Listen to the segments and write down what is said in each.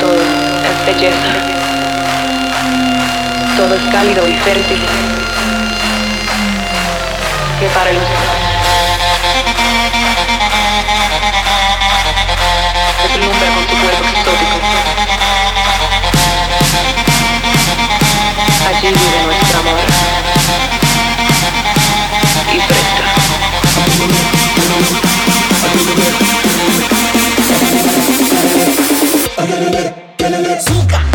Todo es belleza. Todo es cálido y fértil. Que para el fresca. libre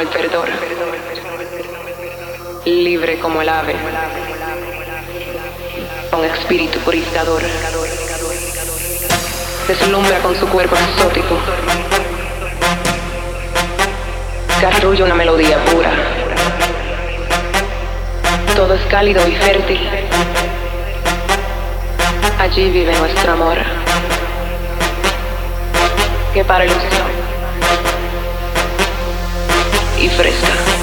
el perdón, libre como el ave, un espíritu purificador, deslumbra con su cuerpo exótico, que una melodía pura, todo es cálido y fértil, allí vive nuestro amor que para ilusión y fresca.